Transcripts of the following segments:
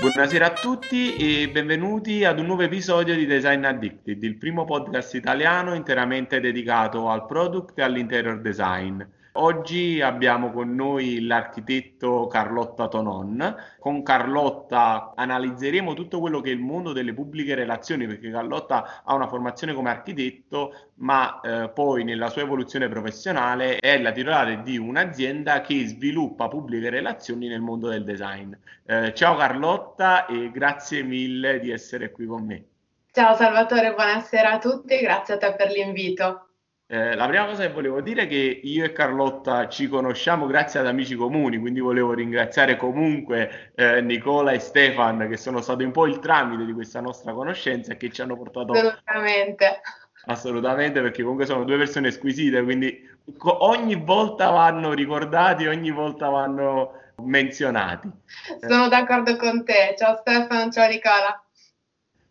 Buonasera a tutti e benvenuti ad un nuovo episodio di Design Addicted, il primo podcast italiano interamente dedicato al product e all'interior design. Oggi abbiamo con noi l'architetto Carlotta Tonon. Con Carlotta analizzeremo tutto quello che è il mondo delle pubbliche relazioni, perché Carlotta ha una formazione come architetto, ma eh, poi nella sua evoluzione professionale è la titolare di un'azienda che sviluppa pubbliche relazioni nel mondo del design. Eh, ciao Carlotta e grazie mille di essere qui con me. Ciao Salvatore, buonasera a tutti, grazie a te per l'invito. Eh, la prima cosa che volevo dire è che io e Carlotta ci conosciamo grazie ad amici comuni, quindi volevo ringraziare comunque eh, Nicola e Stefan che sono stati un po' il tramite di questa nostra conoscenza e che ci hanno portato... Assolutamente. Assolutamente, perché comunque sono due persone squisite, quindi ogni volta vanno ricordati, ogni volta vanno menzionati. Sono d'accordo con te. Ciao Stefano, ciao Nicola.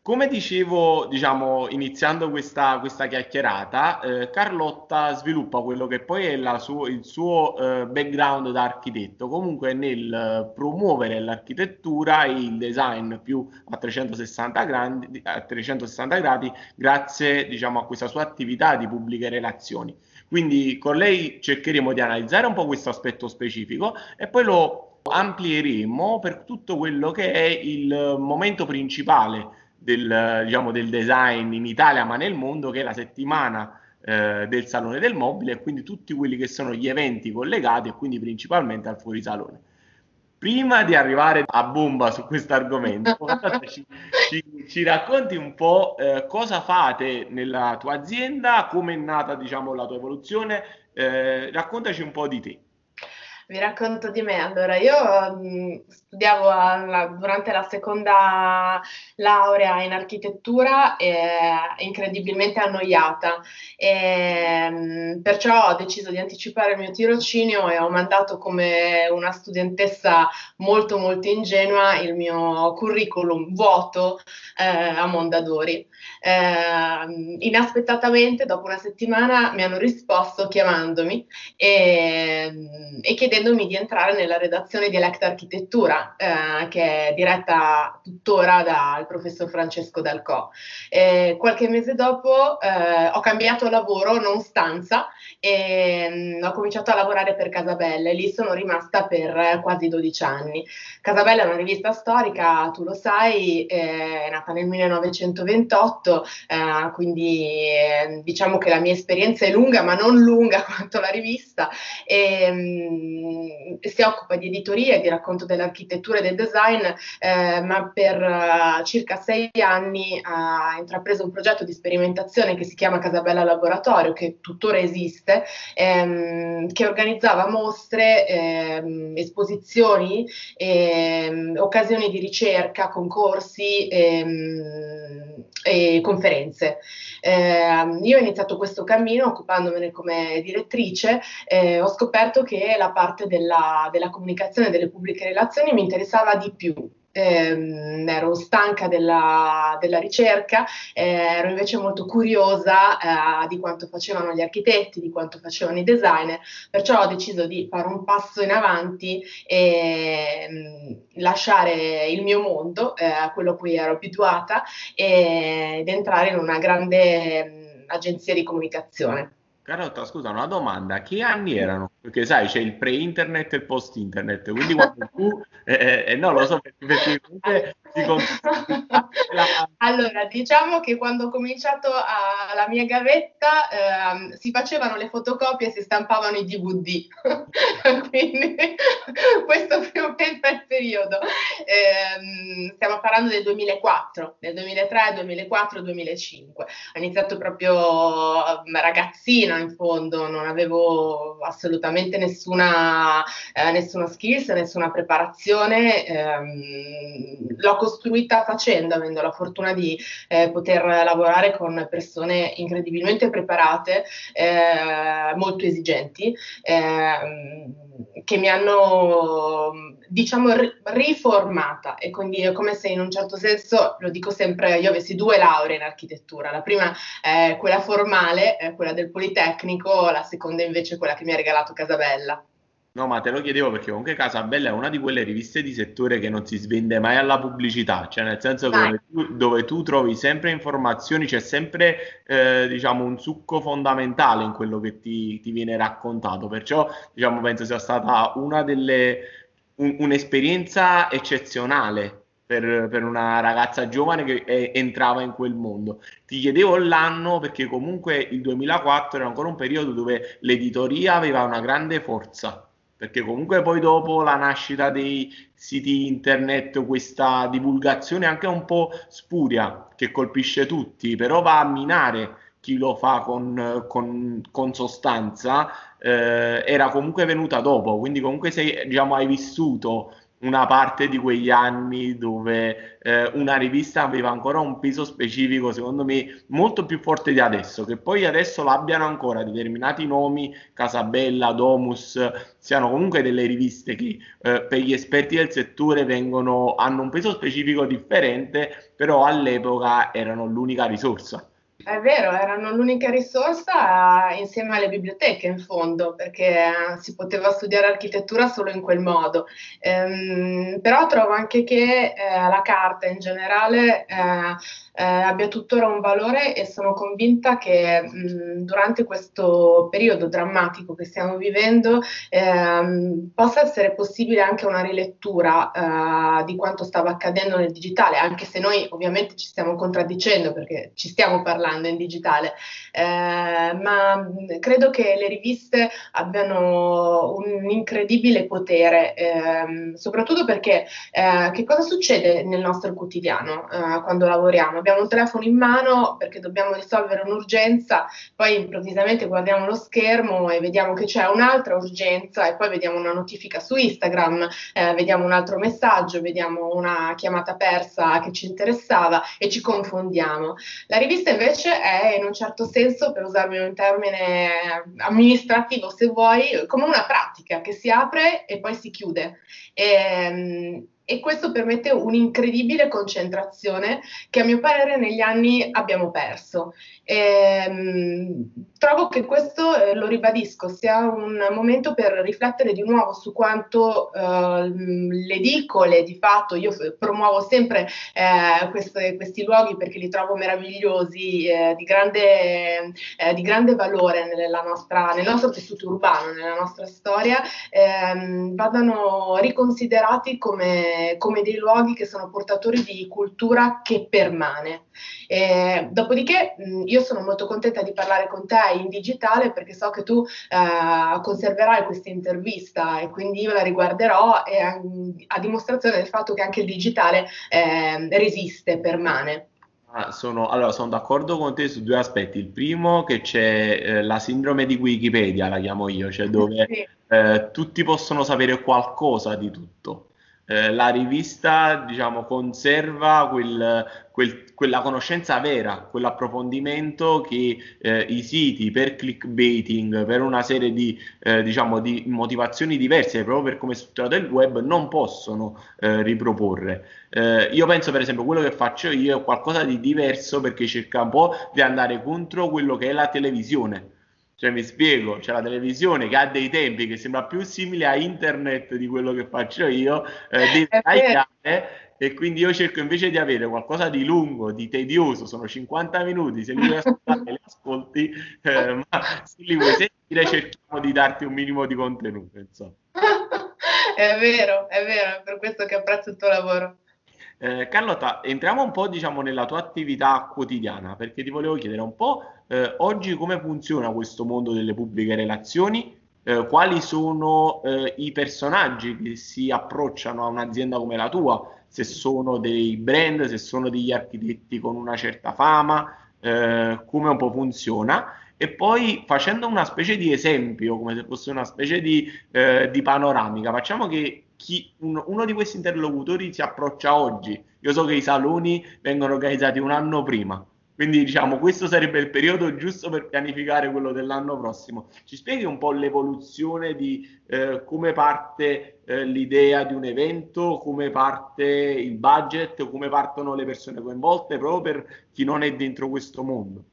Come dicevo, diciamo, iniziando questa, questa chiacchierata, eh, Carlotta sviluppa quello che poi è suo, il suo eh, background da architetto, comunque nel eh, promuovere l'architettura e il design più a 360 gradi, a 360 gradi grazie diciamo, a questa sua attività di pubbliche relazioni. Quindi con lei cercheremo di analizzare un po' questo aspetto specifico e poi lo amplieremo per tutto quello che è il momento principale del, diciamo, del design in Italia ma nel mondo che è la settimana eh, del Salone del Mobile e quindi tutti quelli che sono gli eventi collegati e quindi principalmente al fuorisalone. Prima di arrivare a bomba su questo argomento, ci, ci, ci, racconti un po' eh, cosa fate nella tua azienda, come è nata diciamo, la tua evoluzione, eh, raccontaci un po' di te. Vi racconto di me. Allora, io mh, studiavo alla, durante la seconda laurea in architettura e incredibilmente annoiata e mh, perciò ho deciso di anticipare il mio tirocinio e ho mandato come una studentessa molto molto ingenua il mio curriculum vuoto eh, a Mondadori. Eh, inaspettatamente, dopo una settimana, mi hanno risposto chiamandomi e, e chiedendo chiedendomi di entrare nella redazione di Elect Architettura, eh, che è diretta tuttora dal professor Francesco Dalcò. Eh, qualche mese dopo eh, ho cambiato lavoro, non stanza, e mh, mm, ho cominciato a lavorare per Casabella e lì sono rimasta per quasi 12 anni. Casabella è una rivista storica, tu lo sai, è nata nel 1928, eh, quindi eh, diciamo che la mia esperienza è lunga, ma non lunga quanto la rivista. E, mh, si occupa di editoria e di racconto dell'architettura e del design, eh, ma per uh, circa sei anni ha intrapreso un progetto di sperimentazione che si chiama Casabella Laboratorio, che tuttora esiste, ehm, che organizzava mostre, ehm, esposizioni, ehm, occasioni di ricerca, concorsi ehm, e conferenze. Eh, io ho iniziato questo cammino occupandomene come direttrice, eh, ho scoperto che la parte della, della comunicazione delle pubbliche relazioni mi interessava di più ehm, ero stanca della, della ricerca, eh, ero invece molto curiosa eh, di quanto facevano gli architetti, di quanto facevano i designer, perciò ho deciso di fare un passo in avanti e mh, mm, lasciare il mio mondo, eh, quello a cui ero abituata, ed entrare in una grande mh, mm, agenzia di comunicazione. Carotta, scusa, una domanda, che anni erano? Perché sai, c'è il pre-internet e il post-internet, quindi quando tu, eh, eh, eh no, lo so perché, perché comunque allora, diciamo che quando ho cominciato a, la mia gavetta ehm, si facevano le fotocopie e si stampavano i DVD, quindi questo più o meno è il periodo. Eh, stiamo parlando del 2004, del 2003, 2004, 2005. Ho iniziato proprio ehm, ragazzina in fondo, non avevo assolutamente nessuna, eh, nessuna skills, nessuna preparazione. Ehm, l'ho costruita facendo, avendo la fortuna di eh, poter lavorare con persone incredibilmente preparate, eh, molto esigenti, eh, che mi hanno diciamo riformata e quindi è come se in un certo senso, lo dico sempre, io avessi due lauree in architettura, la prima è quella formale, quella del Politecnico, la seconda invece è quella che mi ha regalato Casabella. No, ma te lo chiedevo perché comunque Casabella è una di quelle riviste di settore che non si svende mai alla pubblicità, cioè nel senso che dove tu, dove tu trovi sempre informazioni, c'è sempre eh, diciamo un succo fondamentale in quello che ti, ti viene raccontato, perciò diciamo penso sia stata una delle un, un'esperienza eccezionale per, per, una ragazza giovane che è, entrava in quel mondo. Ti chiedevo l'anno perché comunque il 2004 era ancora un periodo dove l'editoria aveva una grande forza perché comunque poi dopo la nascita dei siti internet, questa divulgazione anche un po' spuria che colpisce tutti, però va a minare chi lo fa con, con, con sostanza, eh, era comunque venuta dopo, quindi comunque sei, diciamo, hai vissuto una parte di quegli anni dove eh, una rivista aveva ancora un peso specifico, secondo me, molto più forte di adesso, che poi adesso l'abbiano ancora determinati nomi, Casabella, Domus, siano comunque delle riviste che eh, per gli esperti del settore vengono, hanno un peso specifico differente, però all'epoca erano l'unica risorsa. È vero, erano l'unica risorsa insieme alle biblioteche in fondo, perché si poteva studiare architettura solo in quel modo. Ehm, però trovo anche che eh, la carta in generale eh, eh, abbia tuttora un valore e sono convinta che mh, durante questo periodo drammatico che stiamo vivendo ehm, possa essere possibile anche una rilettura eh, di quanto stava accadendo nel digitale, anche se noi ovviamente ci stiamo contraddicendo perché ci stiamo parlando in digitale, eh, ma credo che le riviste abbiano un incredibile potere, ehm, soprattutto perché eh, che cosa succede nel nostro quotidiano eh, quando lavoriamo? abbiamo un telefono in mano perché dobbiamo risolvere un'urgenza, poi improvvisamente guardiamo lo schermo e vediamo che c'è un'altra urgenza e poi vediamo una notifica su Instagram, eh, vediamo un altro messaggio, vediamo una chiamata persa che ci interessava e ci confondiamo. La rivista invece è in un certo senso, per usarmi un termine amministrativo se vuoi, come una pratica che si apre e poi si chiude. E, ehm, e questo permette un'incredibile concentrazione che a mio parere negli anni abbiamo perso. E, ehm, trovo che questo, eh, lo ribadisco, sia un momento per riflettere di nuovo su quanto eh, le edicole, di fatto, io promuovo sempre eh, queste, questi luoghi perché li trovo meravigliosi, eh, di grande, eh, di, grande, valore nostra, nel nostro tessuto urbano, nella nostra storia, ehm, vadano riconsiderati come, come, dei luoghi che sono portatori di cultura che permane. E, dopodiché mh, io sono molto contenta di parlare con te in digitale perché so che tu eh, conserverai questa intervista e quindi io la riguarderò e, a, a dimostrazione del fatto che anche il digitale eh, resiste, permane. Ah, sono, allora, sono d'accordo con te su due aspetti. Il primo che c'è eh, la sindrome di Wikipedia, la chiamo io, cioè dove sì. eh, tutti possono sapere qualcosa di tutto. Eh, la rivista, diciamo, conserva quel, quel, quella conoscenza vera, quell'approfondimento che eh, i siti per clickbaiting, per una serie di, eh, diciamo, di motivazioni diverse, proprio per come è strutturato il web, non possono eh, riproporre. Eh, io penso, per esempio, quello che faccio io è qualcosa di diverso perché cerca un po' di andare contro quello che è la televisione cioè, mi spiego, c'è la televisione che ha dei tempi che sembra più simile a internet di quello che faccio io, eh, e quindi io cerco invece di avere qualcosa di lungo, di tedioso, sono 50 minuti, se li vuoi ascoltare li ascolti, eh, ma se li vuoi sentire cerchiamo di darti un minimo di contenuto, insomma. È vero, è vero, è per questo che apprezzo il tuo lavoro. Eh, Carlotta, entriamo un po' diciamo, nella tua attività quotidiana, perché ti volevo chiedere un po' eh, oggi come funziona questo mondo delle pubbliche relazioni, eh, quali sono eh, i personaggi che si approcciano a un'azienda come la tua, se sono dei brand, se sono degli architetti con una certa fama, eh, come un po' funziona? E poi facendo una specie di esempio, come se fosse una specie di, eh, di panoramica, facciamo che chi, uno, uno, di questi interlocutori si approccia oggi. Io so che i saloni vengono organizzati un anno prima, quindi diciamo questo sarebbe il periodo giusto per pianificare quello dell'anno prossimo. Ci spieghi un po' l'evoluzione di eh, come parte eh, l'idea di un evento, come parte il budget, come partono le persone coinvolte, proprio per chi non è dentro questo mondo.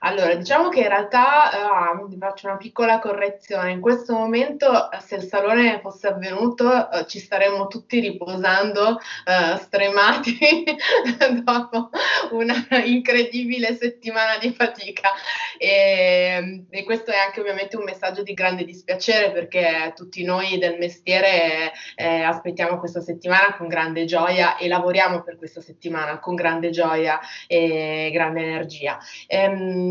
Allora, diciamo che in realtà uh, faccio una piccola correzione. In questo momento, se il salone fosse avvenuto, uh, ci staremmo tutti riposando, uh, stremati dopo una incredibile settimana di fatica. E, e, questo è anche ovviamente un messaggio di grande dispiacere perché tutti noi del mestiere eh, aspettiamo questa settimana con grande gioia e lavoriamo per questa settimana con grande gioia e grande energia. Ehm,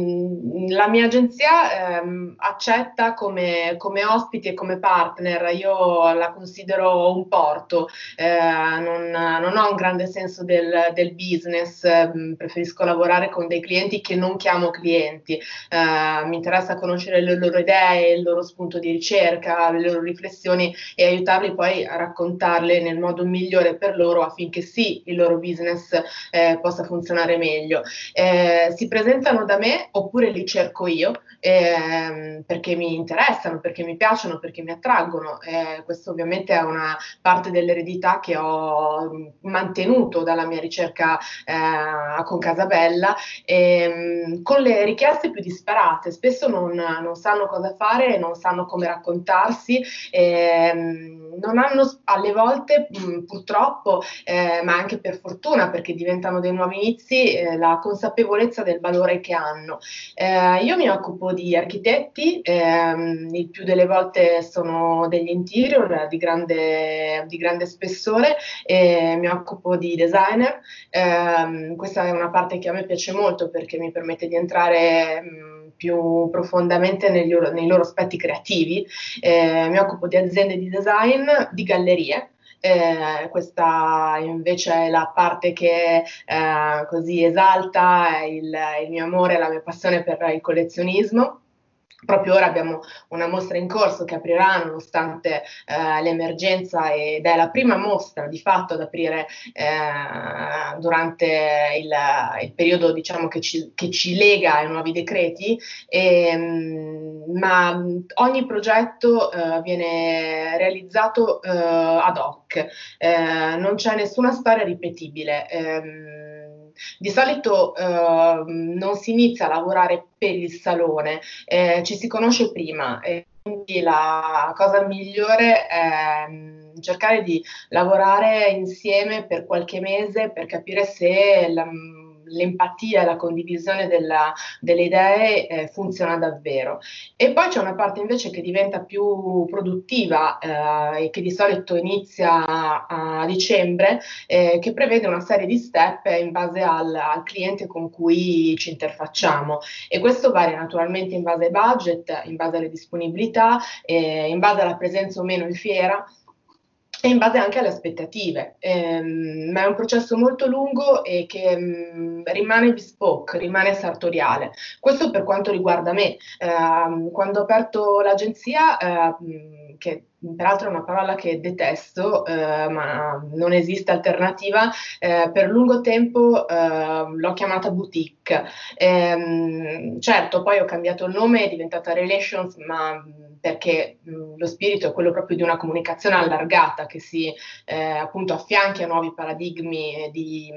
la mia agenzia ehm, accetta come, come, ospiti e come partner, io la considero un porto, eh, non, non, ho un grande senso del, del business, eh, preferisco lavorare con dei clienti che non chiamo clienti, eh, mi interessa conoscere le loro idee, il loro spunto di ricerca, le loro riflessioni e aiutarli poi a raccontarle nel modo migliore per loro affinché sì, il loro business eh, possa funzionare meglio. Eh, si presentano da me oppure li cerco io ehm, perché mi interessano, perché mi piacciono, perché mi attraggono. Eh, questo ovviamente è una parte dell'eredità che ho mantenuto dalla mia ricerca eh, con Casabella, ehm, con le richieste più disparate. Spesso non, non, sanno cosa fare, non sanno come raccontarsi, ehm, non hanno alle volte mh, purtroppo, eh, ma anche per fortuna perché diventano dei nuovi inizi, eh, la consapevolezza del valore che hanno. Eh, io mi occupo di architetti, ehm, il più delle volte sono degli interior di grande, di grande spessore, mi occupo di designer. Eh, questa è una parte che a me piace molto perché mi permette di entrare mh, più profondamente negli, nei loro aspetti creativi. Eh, mi occupo di aziende di design, di gallerie. Eh, questa invece è la parte che eh, così esalta il, il mio amore e la mia passione per il collezionismo. Proprio ora abbiamo una mostra in corso che aprirà nonostante eh, l'emergenza ed è la prima mostra di fatto ad aprire eh, durante il, il, periodo diciamo, che, ci, che, ci, lega ai nuovi decreti, e, ehm, ma ogni progetto eh, viene realizzato eh, ad hoc, eh, non c'è nessuna storia ripetibile. Ehm, di solito eh, non si inizia a lavorare per il salone, eh, ci si conosce prima. E quindi la cosa migliore è mm, cercare di lavorare insieme per qualche mese per capire se la, l'empatia e la condivisione della, delle idee eh, funziona davvero. E poi c'è una parte invece che diventa più produttiva eh, e che di solito inizia a, a dicembre, eh, che prevede una serie di step in base al, al, cliente con cui ci interfacciamo. E questo varia naturalmente in base ai budget, in base alle disponibilità, eh, in base alla presenza o meno in fiera e in base anche alle aspettative. Ehm, ma è un processo molto lungo e che mh, mm, rimane bespoke, rimane sartoriale. Questo per quanto riguarda me. Eh, quando ho aperto l'agenzia, eh, che peraltro è una parola che detesto, eh, ma non esiste alternativa, eh, per lungo tempo eh, l'ho chiamata boutique. Ehm, certo, poi ho cambiato il nome, è diventata Relations, ma perché mh, lo spirito è quello proprio di una comunicazione allargata che si eh, appunto affianchi a nuovi paradigmi di,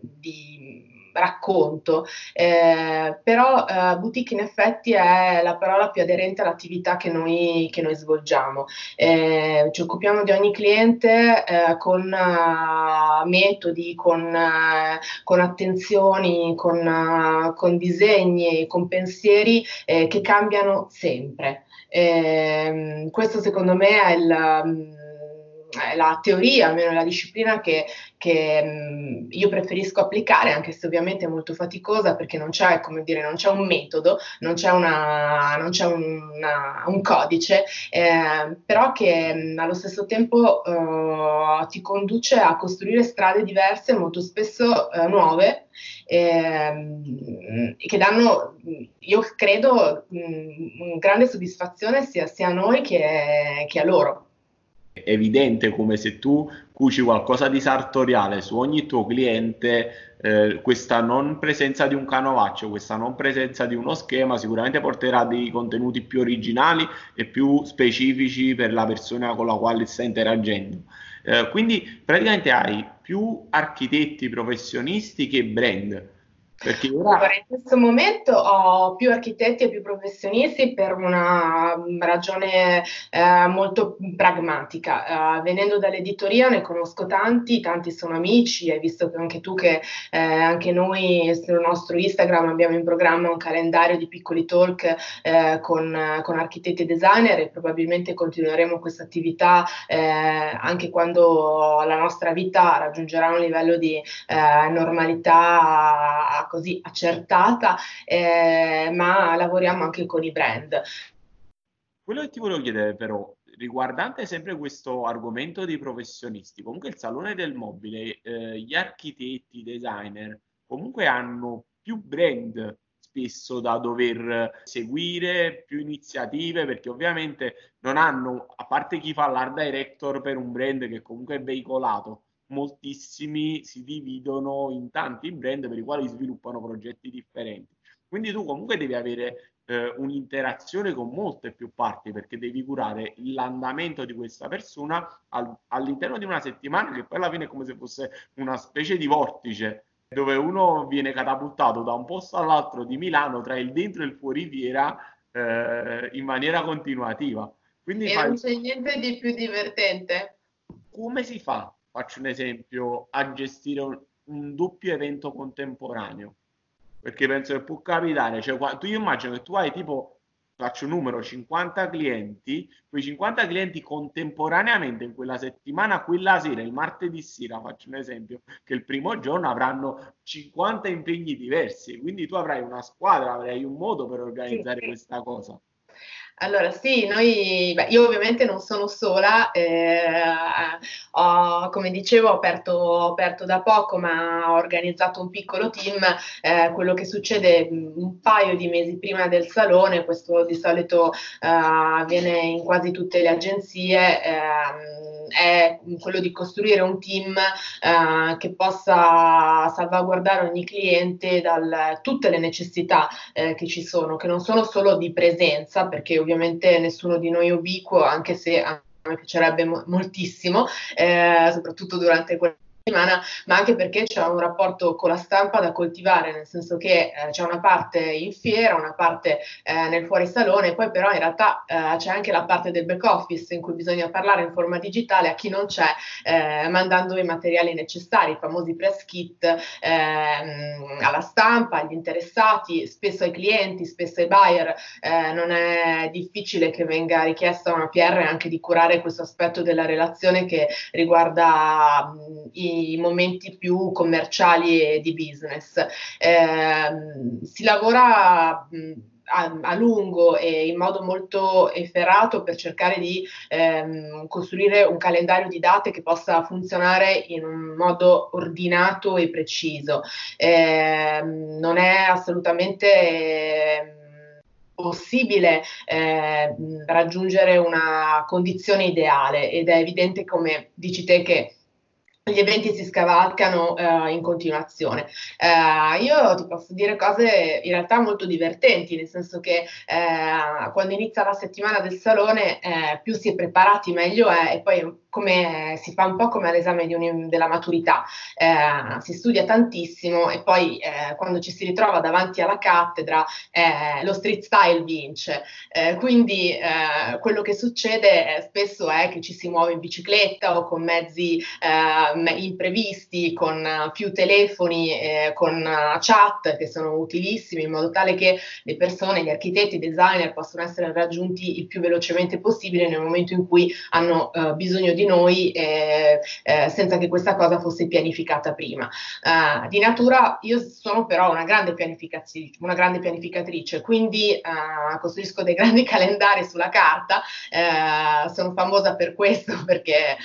di racconto, eh, però eh, boutique in effetti è la parola più aderente all'attività che noi, che noi svolgiamo. Eh, ci occupiamo di ogni cliente eh, con uh, metodi, con, uh, con, attenzioni, con, con disegni, con pensieri che cambiano sempre. Ehm, questo secondo me è il la teoria, almeno la disciplina che, che mh, io preferisco applicare, anche se ovviamente è molto faticosa perché non c'è, dire, non c'è un metodo, non c'è, una, non c'è una, un codice, eh, però che mh, allo stesso tempo eh, ti conduce a costruire strade diverse, molto spesso eh, nuove, ehm, che danno, io credo, mh, grande soddisfazione sia, sia a noi che, che a loro evidente come se tu cuci qualcosa di sartoriale su ogni tuo cliente, eh, questa non presenza di un canovaccio, questa non presenza di uno schema sicuramente porterà dei contenuti più originali e più specifici per la persona con la quale stai interagendo. Eh, quindi praticamente hai più architetti professionisti che brand. Perché ora... In questo momento ho più architetti e più professionisti per una ragione eh, molto pragmatica. Uh, venendo dall'editoria ne conosco tanti, tanti sono amici, hai visto che anche tu che eh, anche noi sul nostro Instagram abbiamo in programma un calendario di piccoli talk eh, con, con, architetti e designer e probabilmente continueremo questa attività eh, anche quando la nostra vita raggiungerà un livello di eh, normalità così accertata, eh, ma lavoriamo anche con i brand. Quello che ti volevo chiedere però, riguardante sempre questo argomento dei professionisti, comunque il Salone del Mobile, eh, gli architetti, i designer, comunque hanno più brand spesso da dover seguire, più iniziative, perché ovviamente non hanno, a parte chi fa l'art director per un brand che comunque è veicolato, moltissimi si dividono in tanti brand per i quali sviluppano progetti differenti. Quindi tu comunque devi avere eh, un'interazione con molte più parti perché devi curare l'andamento di questa persona al, all'interno di una settimana che poi alla fine è come se fosse una specie di vortice dove uno viene catapultato da un posto all'altro di Milano tra il dentro e il fuoriviera eh, in maniera continuativa. Quindi e fai... non c'è niente di più divertente. Come si fa faccio un esempio, a gestire un, un doppio evento contemporaneo. Perché penso che può capitare, cioè, tu io immagino che tu hai tipo, faccio un numero, 50 clienti, quei 50 clienti contemporaneamente in quella settimana, quella sera, il martedì sera, faccio un esempio, che il primo giorno avranno 50 impegni diversi, quindi tu avrai una squadra, avrai un modo per organizzare sì. questa cosa. Allora sì, noi, beh, io ovviamente non sono sola, eh, ho, come dicevo ho aperto, ho aperto, da poco ma ho organizzato un piccolo team, eh, quello che succede un paio di mesi prima del salone, questo di solito eh, avviene in quasi tutte le agenzie, ehm, è quello di costruire un team eh, che possa salvaguardare ogni cliente da tutte le necessità eh, che ci sono, che non sono solo di presenza, perché ovviamente nessuno di noi è ubiquo, anche se a me piacerebbe mo- moltissimo, eh, soprattutto durante quel settimana, ma anche perché c'è un rapporto con la stampa da coltivare, nel senso che eh, c'è una parte in fiera, una parte eh, nel fuorisalone, poi però in realtà eh, c'è anche la parte del back office in cui bisogna parlare in forma digitale a chi non c'è, eh, mandando i materiali necessari, i famosi press kit ehm, alla stampa, agli interessati, spesso ai clienti, spesso ai buyer. Eh, non è difficile che venga richiesta una PR anche di curare questo aspetto della relazione che riguarda mh, i momenti più commerciali e di business. Eh, si lavora a, a, lungo e in modo molto efferato per cercare di ehm, costruire un calendario di date che possa funzionare in un modo ordinato e preciso. Eh, non è assolutamente eh, possibile eh, raggiungere una condizione ideale ed è evidente come dici te che gli eventi si scavalcano uh, in continuazione. Uh, io ti posso dire cose in realtà molto divertenti, nel senso che uh, quando inizia la settimana del salone più si è preparati meglio è e poi come si fa un po' come all'esame un, della maturità, eh, si studia tantissimo e poi eh, quando ci si ritrova davanti alla cattedra eh, lo street style vince. Eh, quindi eh, quello che succede eh, spesso è che ci si muove in bicicletta o con mezzi imprevisti, con più telefoni, con chat che sono utilissimi in modo tale che le persone, gli architetti, i designer possono essere raggiunti il più velocemente possibile nel momento in cui hanno bisogno di noi eh, eh, senza che questa cosa fosse pianificata prima. Uh, di natura io sono però una grande, una grande pianificatrice, quindi uh, costruisco dei grandi calendari sulla carta, uh, sono famosa per questo, perché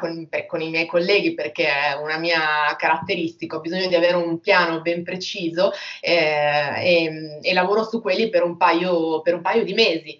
con, per, con, i miei colleghi, perché è una mia caratteristica, ho bisogno di avere un piano ben preciso e, e lavoro su quelli per un paio, per un paio di mesi.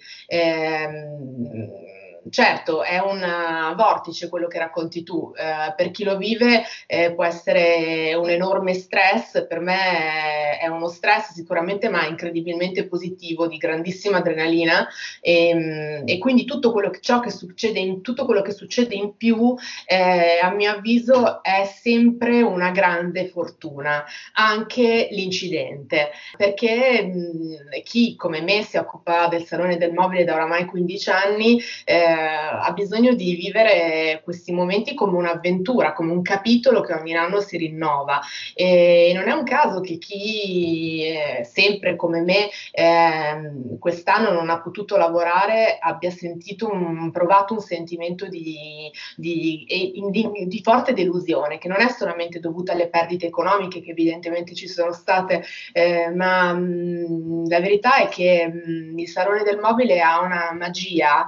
Eh, certo, è un vortice quello che racconti tu, eh, per chi lo vive eh, può essere un enorme stress, per me è uno stress sicuramente ma incredibilmente positivo, di grandissima adrenalina. E, ehm, e quindi tutto quello che, ciò che succede in, tutto quello che succede in più eh, a mio avviso è sempre una grande fortuna, anche l'incidente, perché mh, chi come me si occupa del salone del mobile da oramai 15 anni eh, ha bisogno di vivere questi momenti come un'avventura, come un capitolo che ogni anno si rinnova. E non è un caso che chi eh, sempre come me eh, quest'anno non ha potuto lavorare abbia sentito un, provato un sentimento di, di, di, di, forte delusione che non è solamente dovuta alle perdite economiche che evidentemente ci sono state eh, ma mh, la verità è che mh, il Salone del Mobile ha una magia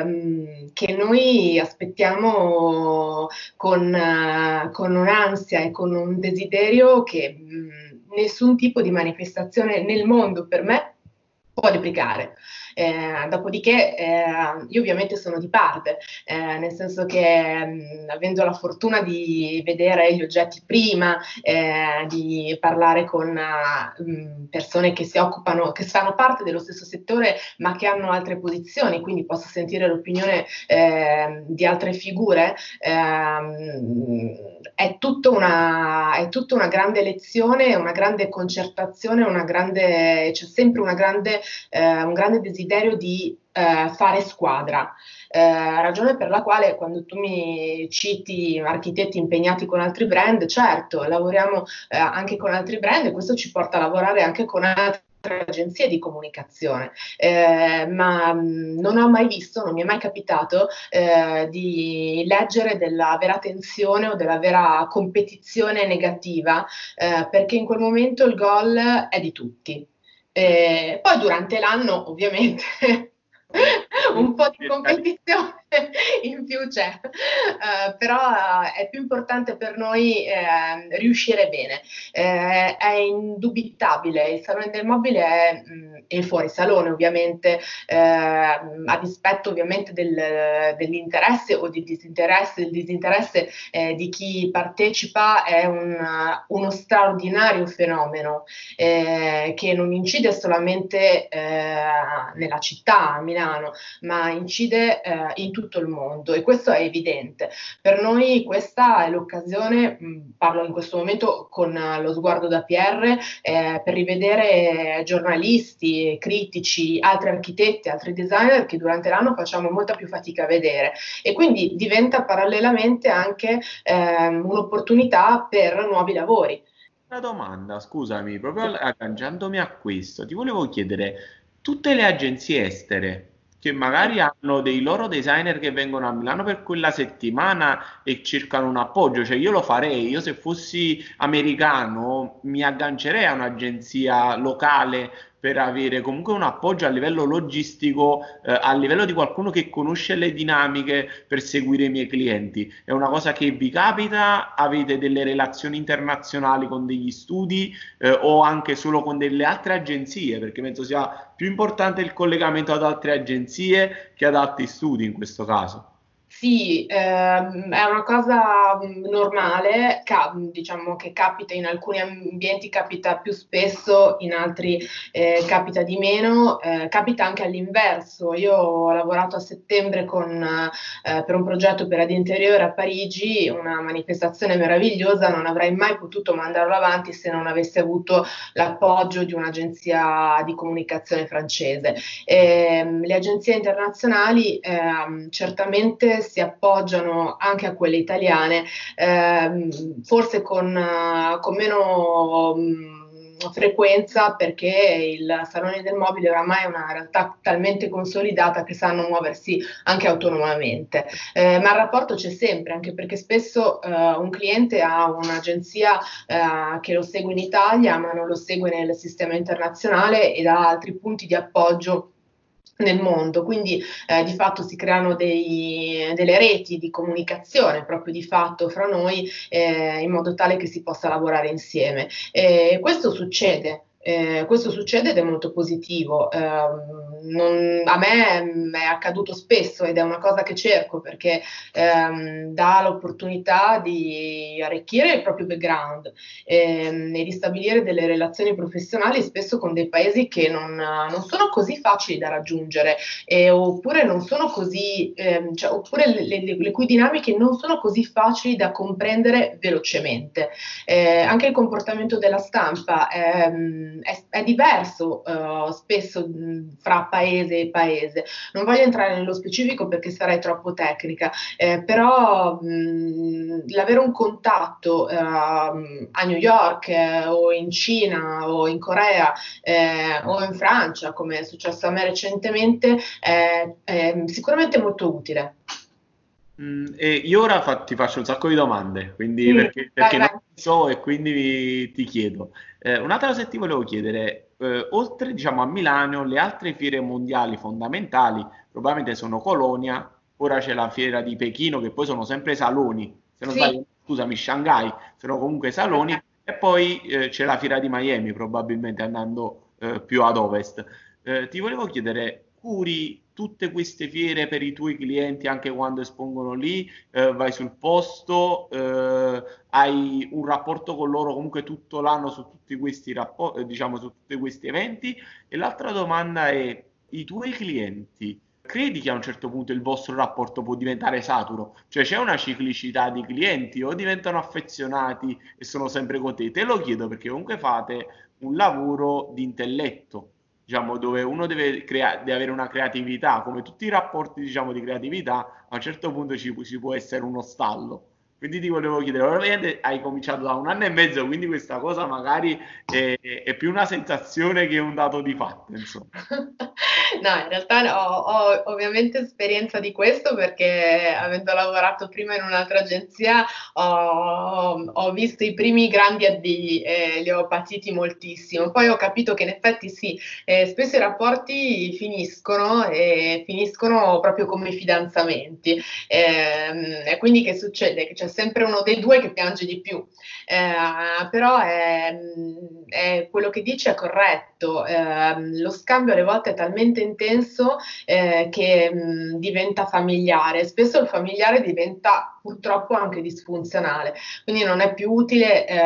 ehm, che noi aspettiamo con, uh, con, un'ansia e con un desiderio che mh, nessun tipo di manifestazione nel mondo per me può replicare. Eh, dopodiché eh, io ovviamente sono di parte, eh, nel senso che mh, avendo la fortuna di vedere gli oggetti prima, eh, di parlare con uh, persone che si occupano, che fanno parte dello stesso settore ma che hanno altre posizioni, quindi posso sentire l'opinione ehm, di altre figure, ehm, è, tutta una, è tutta una grande lezione, una grande concertazione, una grande, c'è sempre una grande, eh, un grande desiderio desiderio di eh, fare squadra, eh, ragione per la quale quando tu mi citi architetti impegnati con altri brand, certo, lavoriamo eh, anche con altri brand e questo ci porta a lavorare anche con altri agenzie di comunicazione, eh, ma mm, non ho mai visto, non mi è mai capitato eh, di leggere della vera tensione o della vera competizione negativa, eh, perché in quel momento il gol è di tutti. Eh, poi durante l'anno ovviamente un po' di competizione in più c'è, uh, però uh, è più importante per noi uh, riuscire bene. Eh, è indubitabile, il salone del mobile è, mh, mm, e il fuorisalone ovviamente, a dispetto ovviamente del, dell'interesse o del disinteresse, del disinteresse eh, di chi partecipa, è un, uno straordinario fenomeno eh, che non incide solamente nella città, a Milano, ma incide in tutto il mondo e questo è evidente. Per noi questa è l'occasione, parlo in questo momento con uh, lo sguardo da PR, eh, per rivedere giornalisti, critici, altri architetti, altri designer che durante l'anno facciamo molta più fatica a vedere e quindi diventa parallelamente anche ehm, un'opportunità per nuovi lavori. Una domanda, scusami, proprio agganciandomi a questo, ti volevo chiedere, tutte le agenzie estere che magari hanno dei loro designer che vengono a Milano per quella settimana e cercano un appoggio, cioè io lo farei, io se fossi americano mi aggancerei a un'agenzia locale per avere comunque un appoggio a livello logistico, eh, a livello di qualcuno che conosce le dinamiche per seguire i miei clienti. È una cosa che vi capita? Avete delle relazioni internazionali con degli studi eh, o anche solo con delle altre agenzie? Perché penso sia più importante il collegamento ad altre agenzie che ad altri studi in questo caso. Sì, ehm, è una cosa mm, normale, ca- diciamo che capita in alcuni ambienti, capita più spesso, in altri eh, capita di meno, eh, capita anche all'inverso. Io ho lavorato a settembre con, eh, per un progetto per Ad Interiore a Parigi, una manifestazione meravigliosa, non avrei mai potuto mandarlo avanti se non avessi avuto l'appoggio di un'agenzia di comunicazione francese. Ehm, le agenzie internazionali ehm, certamente si appoggiano anche a quelle italiane, ehm, forse con, uh, con meno um, frequenza perché il Salone del Mobile oramai è una realtà talmente consolidata che sanno muoversi anche autonomamente. Eh, ma il rapporto c'è sempre, anche perché spesso uh, un cliente ha un'agenzia uh, che lo segue in Italia ma non lo segue nel sistema internazionale ed ha altri punti di appoggio nel mondo, quindi eh, di fatto si creano dei, delle reti di comunicazione proprio di fatto fra noi eh, in modo tale che si possa lavorare insieme. E questo succede Eh, questo succede ed è molto positivo. Eh, non, a me è accaduto spesso ed è una cosa che cerco perché ehm, dà l'opportunità di arricchire il proprio background ehm, e di stabilire delle relazioni professionali spesso con dei paesi che non, non sono così facili da raggiungere eh, oppure non sono così, ehm, cioè, oppure le, le, le, cui dinamiche non sono così facili da comprendere velocemente. Eh, anche il comportamento della stampa ehm, è, è, diverso uh, spesso mh, fra paese e paese. Non voglio entrare nello specifico perché sarei troppo tecnica, eh, però mh, l'avere un contatto uh, a New York eh, o in Cina o in Corea eh, o in Francia, come è successo a me recentemente, è sicuramente molto utile. Mm, e io ora fa- ti faccio un sacco di domande, quindi sì, perché, perché vai, non vai. so e quindi ti chiedo. Eh, un'altra cosa che ti volevo chiedere, eh, oltre diciamo, a Milano, le altre fiere mondiali fondamentali probabilmente sono Colonia, ora c'è la fiera di Pechino che poi sono sempre saloni, se non sì. sbaglio, scusami, Shanghai, sono comunque saloni, e poi eh, c'è la fiera di Miami probabilmente andando eh, più ad ovest. Eh, ti volevo chiedere, curi tutte queste fiere per i tuoi clienti anche quando espongono lì, eh, vai sul posto, eh, hai un rapporto con loro comunque tutto l'anno su tutti questi rapporti, eh, diciamo su tutti questi eventi. E l'altra domanda è, i tuoi clienti, credi che a un certo punto il vostro rapporto può diventare saturo? Cioè c'è una ciclicità di clienti o diventano affezionati e sono sempre con te? Te lo chiedo perché comunque fate un lavoro di intelletto diciamo, dove uno deve, crea- deve, avere una creatività, come tutti i rapporti diciamo, di creatività, a un certo punto ci, ci può essere uno stallo. Quindi ti volevo chiedere, ovviamente hai cominciato da un anno e mezzo, quindi questa cosa magari è, è più una sensazione che un dato di fatto, insomma. No, in realtà ho, ho, ovviamente esperienza di questo perché avendo lavorato prima in un'altra agenzia ho, ho visto i primi grandi addii e li ho patiti moltissimo. Poi ho capito che in effetti sì, eh, spesso i rapporti finiscono e finiscono proprio come i fidanzamenti. Eh, e quindi che succede? Che c'è sempre uno dei due che piange di più. Eh, però è, è, quello che dice è corretto. Eh, lo scambio alle volte è talmente intenso eh, che mh, diventa familiare. Spesso il familiare diventa purtroppo anche disfunzionale, quindi non è più utile eh,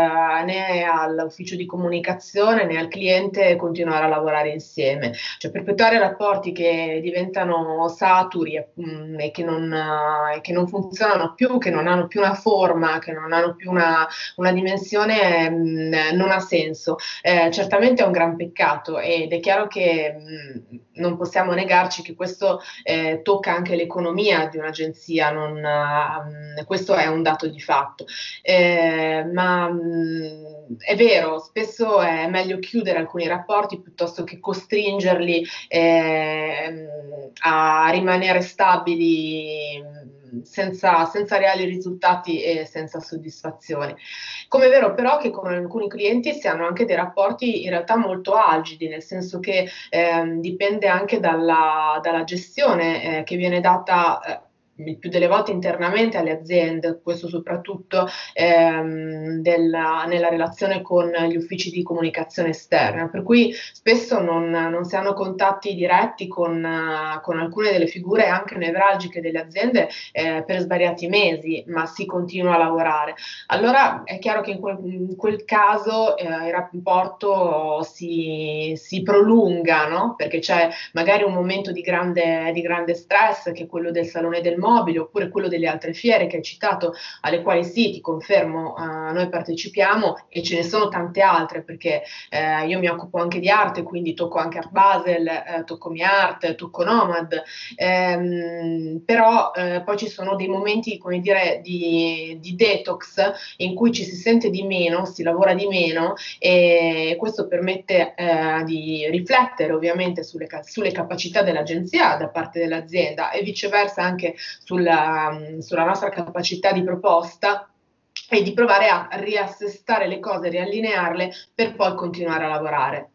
né all'ufficio di comunicazione né al cliente continuare a lavorare insieme, cioè perpetuare rapporti che diventano saturi mh, mm, e, che non, uh, che non, funzionano più, che non hanno più una forma, che non hanno più una, una dimensione, mh, mm, non ha senso. Eh, certamente è un gran peccato ed è chiaro che mh, mm, non possiamo negarci che questo eh, tocca anche l'economia di un'agenzia, non, uh, questo è un dato di fatto. Eh, ma mh, mm, è vero, spesso è meglio chiudere alcuni rapporti piuttosto che costringerli eh, a rimanere stabili senza, senza, reali risultati e senza soddisfazione. Come è vero però che con alcuni clienti si hanno anche dei rapporti in realtà molto agidi, nel senso che eh, dipende anche dalla, dalla gestione eh, che viene data. Eh, più delle volte internamente alle aziende, questo soprattutto ehm, della, nella relazione con gli uffici di comunicazione esterna, per cui spesso non, non si hanno contatti diretti con, con, alcune delle figure anche nevralgiche delle aziende eh, per svariati mesi, ma si continua a lavorare. Allora è chiaro che in quel, in quel caso eh, il rapporto si, si prolunga, no? perché c'è magari un momento di grande, di grande stress che è quello del salone del mondo, mobile oppure quello delle altre fiere che hai citato, alle quali sì, ti confermo, uh, noi partecipiamo e ce ne sono tante altre perché uh, io mi occupo anche di arte, quindi tocco anche Art Basel, uh, tocco Mi Art, tocco Nomad, um, però poi ci sono dei momenti, come dire, di, di detox in cui ci si sente di meno, si lavora di meno e questo permette di riflettere ovviamente sulle, sulle capacità dell'agenzia da parte dell'azienda e viceversa anche sulla, sulla nostra capacità di proposta e di provare a riassestare le cose, riallinearle per poi continuare a lavorare.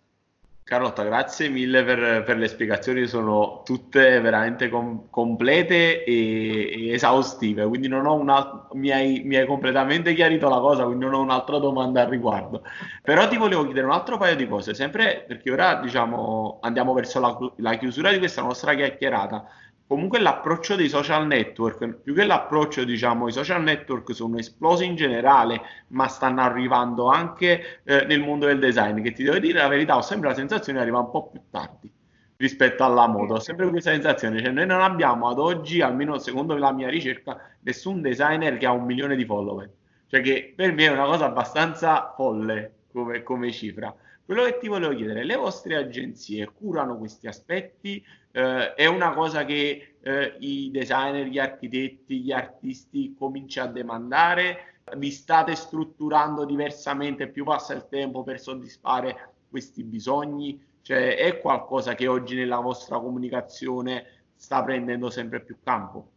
Carlotta, grazie mille per, per, le spiegazioni, sono tutte veramente com- complete e, e, esaustive, quindi non ho una, mi, hai, mi hai completamente chiarito la cosa, quindi non ho un'altra domanda al riguardo. Però ti volevo chiedere un altro paio di cose, sempre perché ora diciamo andiamo verso la, la chiusura di questa nostra chiacchierata comunque l'approccio dei social network, più che l'approccio, diciamo, i social network sono esplosi in generale, ma stanno arrivando anche eh, nel mondo del design, che ti devo dire la verità, ho sempre la sensazione che arriva un po' più tardi rispetto alla moda, ho sempre questa sensazione, cioè noi non abbiamo ad oggi, almeno secondo la mia ricerca, nessun designer che ha un milione di follower, cioè che per me è una cosa abbastanza folle come, come cifra. Quello che ti volevo chiedere, le vostre agenzie curano questi aspetti? Eh, è una cosa che eh, i designer, gli architetti, gli artisti cominciano a demandare? Vi state strutturando diversamente più passa il tempo per soddisfare questi bisogni? Cioè è qualcosa che oggi nella vostra comunicazione sta prendendo sempre più campo?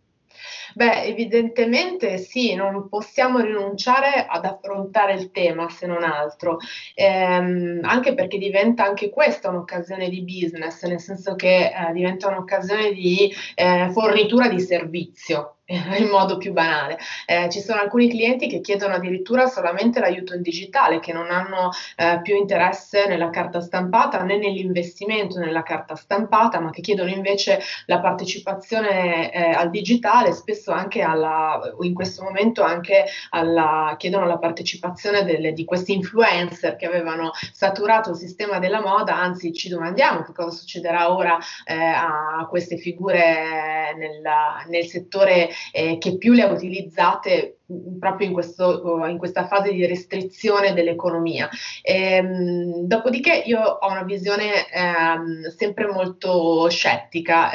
Beh, evidentemente sì, non possiamo rinunciare ad affrontare il tema se non altro, ehm, anche perché diventa anche questa un'occasione di business, nel senso che eh, diventa un'occasione di eh, fornitura di servizio in modo più banale. Eh, ci sono alcuni clienti che chiedono addirittura solamente l'aiuto in digitale, che non hanno eh, più interesse nella carta stampata né nell'investimento nella carta stampata, ma che chiedono invece la partecipazione eh, al digitale, spesso anche alla, in questo momento anche alla, chiedono la partecipazione delle, di questi influencer che avevano saturato il sistema della moda, anzi ci domandiamo che cosa succederà ora eh, a queste figure nel, nel settore eh, che più le ha utilizzate proprio in, questo, in, questa fase di restrizione dell'economia. Ehm, dopodiché io ho una visione eh, sempre molto scettica,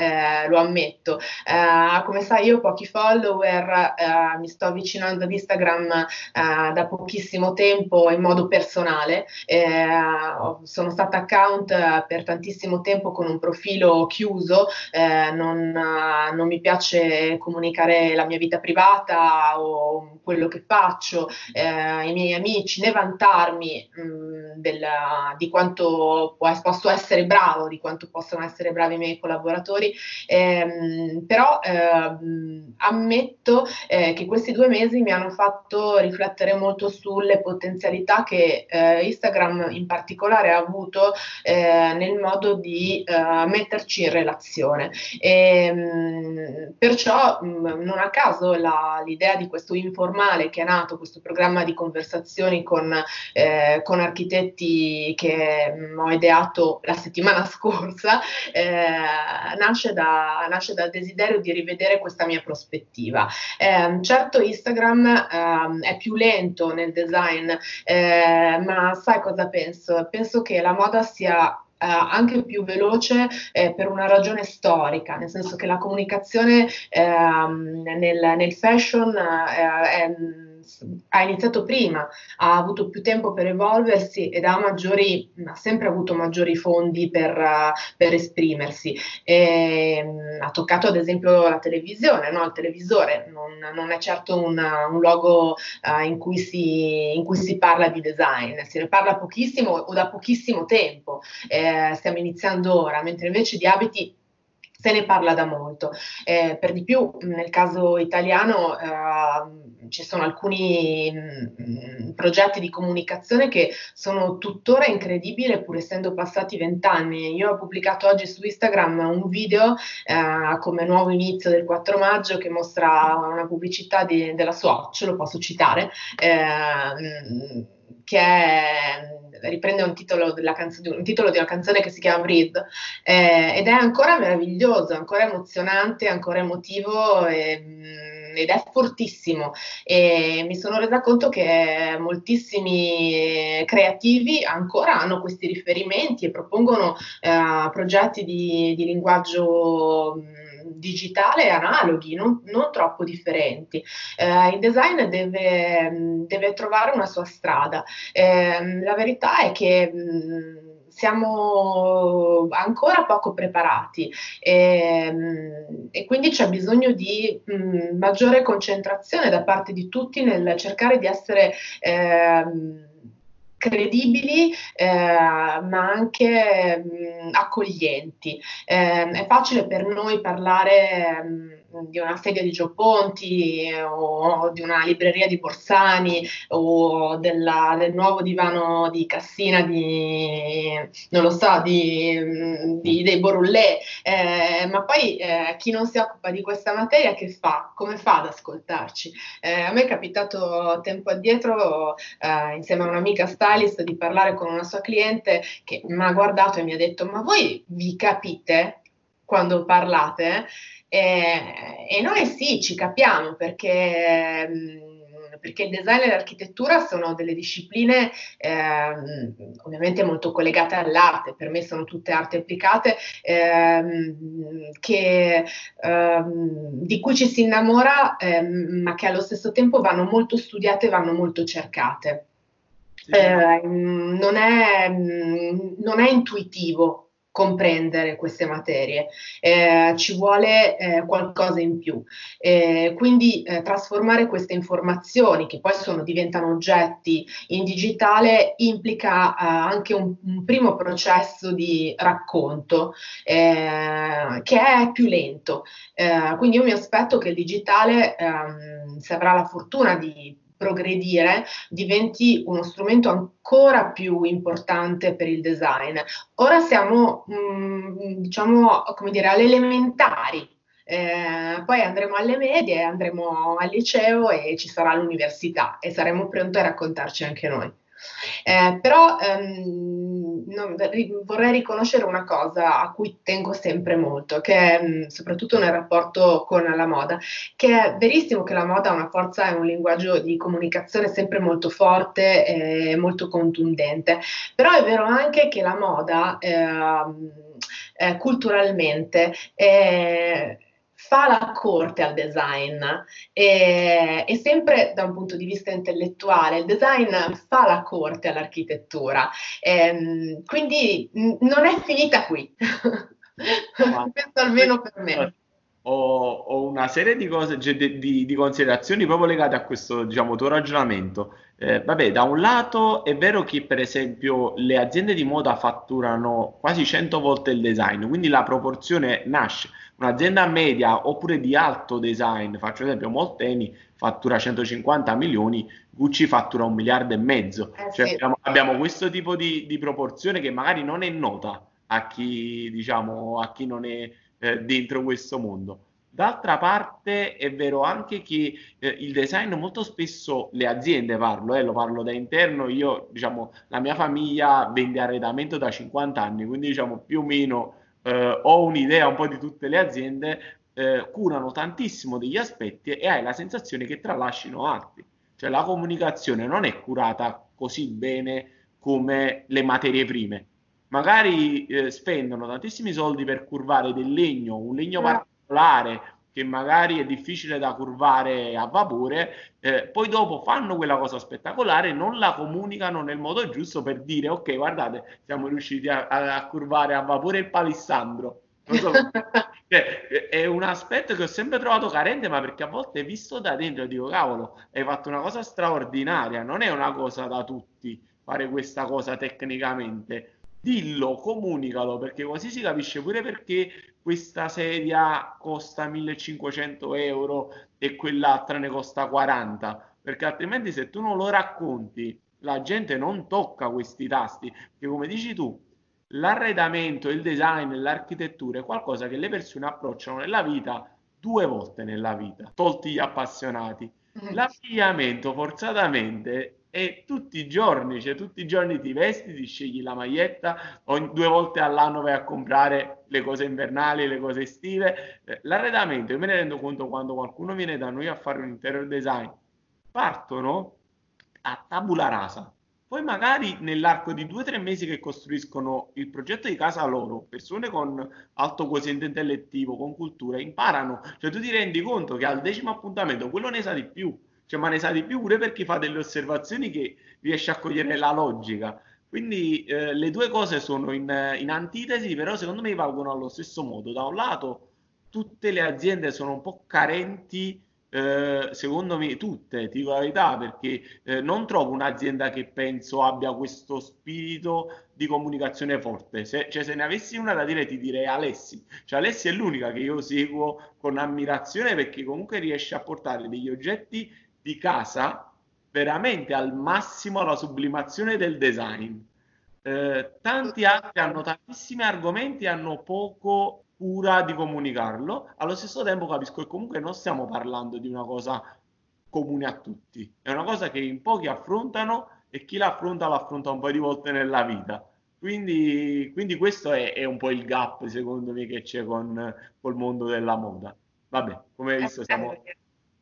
eh, lo ammetto. Eh, come sai io ho pochi follower, eh, mi sto avvicinando ad Instagram eh, da pochissimo tempo in modo personale, eh, sono stata account per tantissimo tempo con un profilo chiuso, non, non mi piace comunicare la mia vita privata o quello che faccio, eh, ai miei amici, né vantarmi mh, mm, della, di quanto posso essere bravo, di quanto possono essere bravi i miei collaboratori, ehm, però ehm, ammetto eh, che questi due mesi mi hanno fatto riflettere molto sulle potenzialità che eh, Instagram in particolare ha avuto eh, nel modo di eh, metterci in relazione. E, mh, perciò mh, non a caso la, l'idea di questo informale che è nato, questo programma di conversazioni con, eh, con architetti che mh, mm, ho ideato la settimana scorsa, eh, nasce, da, nasce, dal desiderio di rivedere questa mia prospettiva. Eh, certo Instagram ehm, è più lento nel design, eh, ma sai cosa penso? Penso che la moda sia anche più veloce eh, per una ragione storica, nel senso che la comunicazione eh, nel, nel, fashion eh, è ha iniziato prima, ha avuto più tempo per evolversi ed ha, maggiori, ha sempre avuto maggiori fondi per, per esprimersi. E, um, ha toccato ad esempio la televisione, no? il televisore non, non è certo una, un luogo uh, in, cui si, in, cui si, parla di design, se ne parla pochissimo o da pochissimo tempo, eh, stiamo iniziando ora, mentre invece di abiti se ne parla da molto. Eh, per di più, nel caso italiano, eh, ci sono alcuni mh, mm, progetti di comunicazione che sono tuttora incredibili, pur essendo passati vent'anni. Io ho pubblicato oggi su Instagram un video eh, come nuovo inizio del 4 maggio che mostra una pubblicità di, della Swatch, lo posso citare eh, che è, riprende un titolo, canzo- un titolo, di una canzone che si chiama Breathe eh, ed è ancora meraviglioso, ancora emozionante, ancora emotivo e, mm, ed è fortissimo. E mi sono resa conto che moltissimi creativi ancora hanno questi riferimenti e propongono eh, progetti di, di linguaggio mm, digitale analoghi, non, non troppo differenti. Eh, il design deve, deve, trovare una sua strada. Eh, la verità è che siamo ancora poco preparati e, e quindi c'è bisogno di maggiore concentrazione da parte di tutti nel cercare di essere eh, credibili eh, ma anche mh, accoglienti. Eh, è facile per noi parlare mh, di una sedia di Gio Ponti o di una libreria di Borsani o della, del nuovo divano di Cassina di, non lo so, di, di, dei Borullè, eh, ma poi eh, chi non si occupa di questa materia che fa? Come fa ad ascoltarci? Eh, a me è capitato tempo addietro eh, insieme a un'amica stylist di parlare con una sua cliente che mi ha guardato e mi ha detto ma voi vi capite quando parlate? E, e noi sì, ci capiamo perché, perché il design e l'architettura sono delle discipline eh, ovviamente molto collegate all'arte, per me sono tutte arti applicate, eh, che, eh, di cui ci si innamora, ehm, ma che allo stesso tempo vanno molto studiate e vanno molto cercate. Eh, non, è, non è intuitivo comprendere queste materie, eh, ci vuole eh, qualcosa in più. Eh, quindi eh, trasformare queste informazioni che poi sono, diventano oggetti in digitale implica eh, anche un, un, primo processo di racconto eh, che è più lento. quindi io mi aspetto che il digitale, ehm, se avrà la fortuna di progredire diventi uno strumento ancora più importante per il design. Ora siamo, mh, mm, diciamo, come dire, alle elementari. Eh, poi andremo alle medie, andremo al liceo e ci sarà l'università e saremo pronti a raccontarci anche noi. Eh, però ehm, non, vorrei riconoscere una cosa a cui tengo sempre molto, che è mm, soprattutto nel rapporto con la moda, che è verissimo che la moda ha una forza e un linguaggio di comunicazione sempre molto forte e molto contundente, però è vero anche che la moda ehm, eh, culturalmente è fa la corte al design e, e, sempre da un punto di vista intellettuale il design fa la corte all'architettura. E, ehm, quindi n- non è finita qui. Questo almeno per me ho, ho, una serie di cose di, di, di, considerazioni proprio legate a questo diciamo tuo ragionamento eh, vabbè da un lato è vero che per esempio le aziende di moda fatturano quasi 100 volte il design quindi la proporzione nasce un'azienda media oppure di alto design, faccio esempio Molteni, fattura 150 milioni, Gucci fattura un miliardo e mezzo. Eh, cioè, sì. abbiamo, abbiamo, questo tipo di, di, proporzione che magari non è nota a chi, diciamo, a chi non è eh, dentro questo mondo. D'altra parte è vero anche che eh, il design molto spesso le aziende parlo, eh, lo parlo da interno, io diciamo la mia famiglia vende arredamento da 50 anni, quindi diciamo più o meno eh, ho un'idea un po' di tutte le aziende, eh, curano tantissimo degli aspetti e hai la sensazione che tralascino altri. Cioè la comunicazione non è curata così bene come le materie prime. Magari eh, spendono tantissimi soldi per curvare del legno, un legno particolare che magari è difficile da curvare a vapore, eh, poi dopo fanno quella cosa spettacolare, non la comunicano nel modo giusto per dire ok, guardate, siamo riusciti a, a curvare a vapore il palissandro. So, cioè, è un aspetto che ho sempre trovato carente, ma perché a volte visto da dentro dico, cavolo, hai fatto una cosa straordinaria, non è una cosa da tutti fare questa cosa tecnicamente. Dillo, comunicalo, perché così si capisce pure perché questa sedia costa 1500 euro e quell'altra ne costa 40, perché altrimenti se tu non lo racconti, la gente non tocca questi tasti, perché come dici tu, l'arredamento, il design, l'architettura è qualcosa che le persone approcciano nella vita due volte nella vita, tolti gli appassionati. Mm. L'abbigliamento forzatamente e tutti i giorni, cioè tutti i giorni ti vesti, ti scegli la maglietta, ogni, due volte all'anno vai a comprare le cose invernali, le cose estive. L'arredamento, io me ne rendo conto quando qualcuno viene da noi a fare un interior design, partono a tabula rasa. Poi magari nell'arco di due o tre mesi che costruiscono il progetto di casa loro, persone con alto quoziente intellettivo, con cultura, imparano. Cioè tu ti rendi conto che al decimo appuntamento quello ne sa di più cioè, ma ne sa di più pure per chi fa delle osservazioni che riesce a cogliere la logica. Quindi eh, le due cose sono in, in, antitesi, però secondo me valgono allo stesso modo. Da un lato, tutte le aziende sono un po' carenti eh, secondo me tutte, dico la verità, perché eh, non trovo un'azienda che penso abbia questo spirito di comunicazione forte. Se, cioè, se ne avessi una da dire, ti direi Alessi. Cioè, Alessi è l'unica che io seguo con ammirazione perché comunque riesce a portare degli oggetti di casa veramente al massimo alla sublimazione del design. Eh, tanti altri hanno tantissimi argomenti e hanno poco cura di comunicarlo. Allo stesso tempo capisco che comunque non stiamo parlando di una cosa comune a tutti, è una cosa che in pochi affrontano e chi l'affronta l'affronta un po' di volte nella vita. Quindi, quindi questo è, è, un po' il gap secondo me che c'è con col mondo della moda. Vabbè, come hai visto siamo,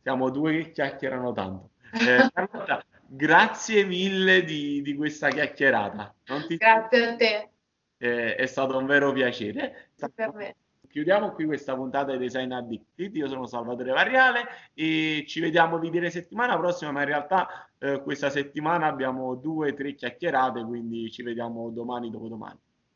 siamo due che chiacchierano tanto. Eh, Carlotta, grazie mille di, di questa chiacchierata. Ti... Grazie a te. Eh, è stato un vero piacere. Per me. Chiudiamo qui questa puntata di Design Addicted. Io sono Salvatore Variale e ci vediamo di dire settimana prossima, ma in realtà eh, questa settimana abbiamo due o tre chiacchierate, quindi ci vediamo domani dopodomani.